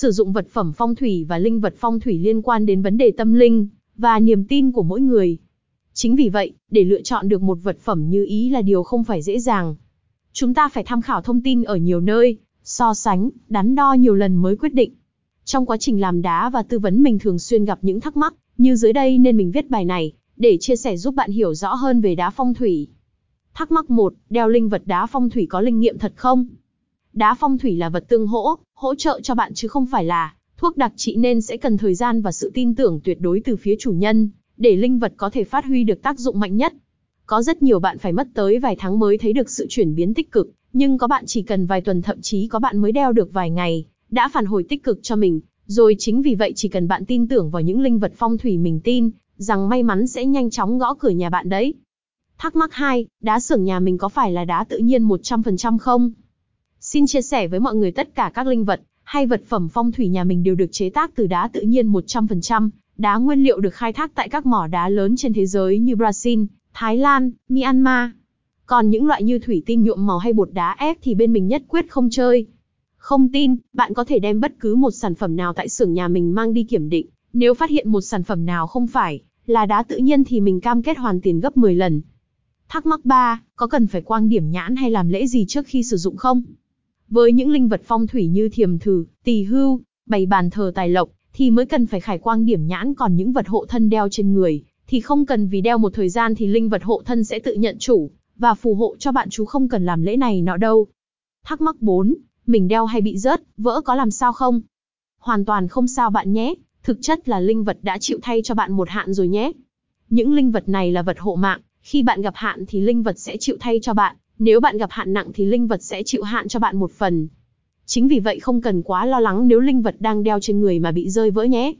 Sử dụng vật phẩm phong thủy và linh vật phong thủy liên quan đến vấn đề tâm linh và niềm tin của mỗi người. Chính vì vậy, để lựa chọn được một vật phẩm như ý là điều không phải dễ dàng. Chúng ta phải tham khảo thông tin ở nhiều nơi, so sánh, đắn đo nhiều lần mới quyết định. Trong quá trình làm đá và tư vấn mình thường xuyên gặp những thắc mắc, như dưới đây nên mình viết bài này, để chia sẻ giúp bạn hiểu rõ hơn về đá phong thủy. Thắc mắc 1, đeo linh vật đá phong thủy có linh nghiệm thật không? Đá phong thủy là vật tương hỗ, hỗ trợ cho bạn chứ không phải là thuốc đặc trị nên sẽ cần thời gian và sự tin tưởng tuyệt đối từ phía chủ nhân, để linh vật có thể phát huy được tác dụng mạnh nhất. Có rất nhiều bạn phải mất tới vài tháng mới thấy được sự chuyển biến tích cực, nhưng có bạn chỉ cần vài tuần thậm chí có bạn mới đeo được vài ngày, đã phản hồi tích cực cho mình, rồi chính vì vậy chỉ cần bạn tin tưởng vào những linh vật phong thủy mình tin, rằng may mắn sẽ nhanh chóng gõ cửa nhà bạn đấy. Thắc mắc 2, đá xưởng nhà mình có phải là đá tự nhiên 100% không? Xin chia sẻ với mọi người tất cả các linh vật hay vật phẩm phong thủy nhà mình đều được chế tác từ đá tự nhiên 100%, đá nguyên liệu được khai thác tại các mỏ đá lớn trên thế giới như Brazil, Thái Lan, Myanmar. Còn những loại như thủy tinh nhuộm màu hay bột đá ép thì bên mình nhất quyết không chơi. Không tin, bạn có thể đem bất cứ một sản phẩm nào tại xưởng nhà mình mang đi kiểm định. Nếu phát hiện một sản phẩm nào không phải là đá tự nhiên thì mình cam kết hoàn tiền gấp 10 lần. Thắc mắc 3, có cần phải quang điểm nhãn hay làm lễ gì trước khi sử dụng không? Với những linh vật phong thủy như thiềm thử, tỳ hưu, bày bàn thờ tài lộc, thì mới cần phải khải quang điểm nhãn còn những vật hộ thân đeo trên người, thì không cần vì đeo một thời gian thì linh vật hộ thân sẽ tự nhận chủ, và phù hộ cho bạn chú không cần làm lễ này nọ đâu. Thắc mắc 4, mình đeo hay bị rớt, vỡ có làm sao không? Hoàn toàn không sao bạn nhé, thực chất là linh vật đã chịu thay cho bạn một hạn rồi nhé. Những linh vật này là vật hộ mạng, khi bạn gặp hạn thì linh vật sẽ chịu thay cho bạn, nếu bạn gặp hạn nặng thì linh vật sẽ chịu hạn cho bạn một phần. Chính vì vậy không cần quá lo lắng nếu linh vật đang đeo trên người mà bị rơi vỡ nhé.